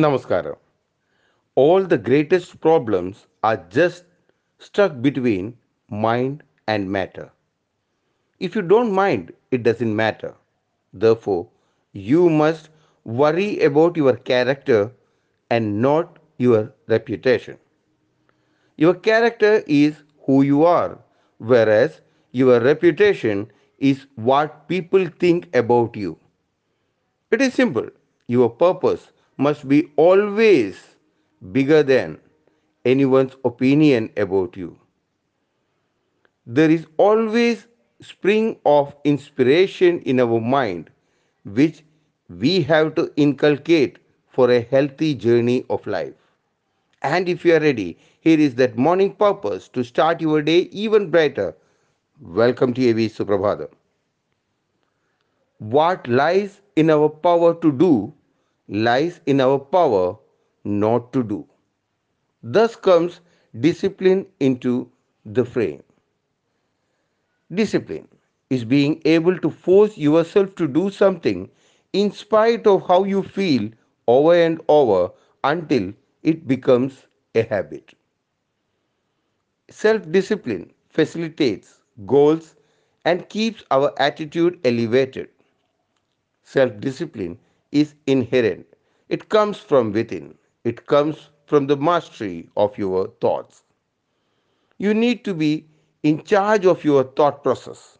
Namaskaram. All the greatest problems are just stuck between mind and matter. If you don't mind, it doesn't matter. Therefore, you must worry about your character and not your reputation. Your character is who you are, whereas your reputation is what people think about you. It is simple. Your purpose must be always bigger than anyone's opinion about you. There is always spring of inspiration in our mind which we have to inculcate for a healthy journey of life. And if you are ready, here is that morning purpose to start your day even brighter. Welcome to AV Suprabhatham. What lies in our power to do lies in our power not to do. Thus comes discipline into the frame. Discipline is being able to force yourself to do something in spite of how you feel over and over until it becomes a habit. Self discipline facilitates goals and keeps our attitude elevated. Self discipline is inherent, it comes from within, it comes from the mastery of your thoughts. You need to be in charge of your thought process.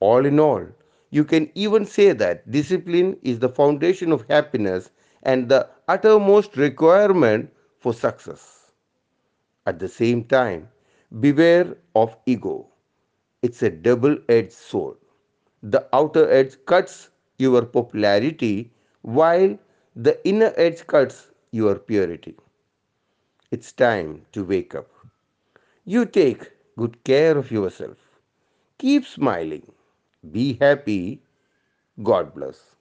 All in all, you can even say that discipline is the foundation of happiness and the uttermost requirement for success. At the same time, beware of ego. It's a double edged sword. The outer edge cuts your popularity while the inner edge cuts your purity. It's time to wake up. You take good care of yourself. Keep smiling. Be happy. God bless.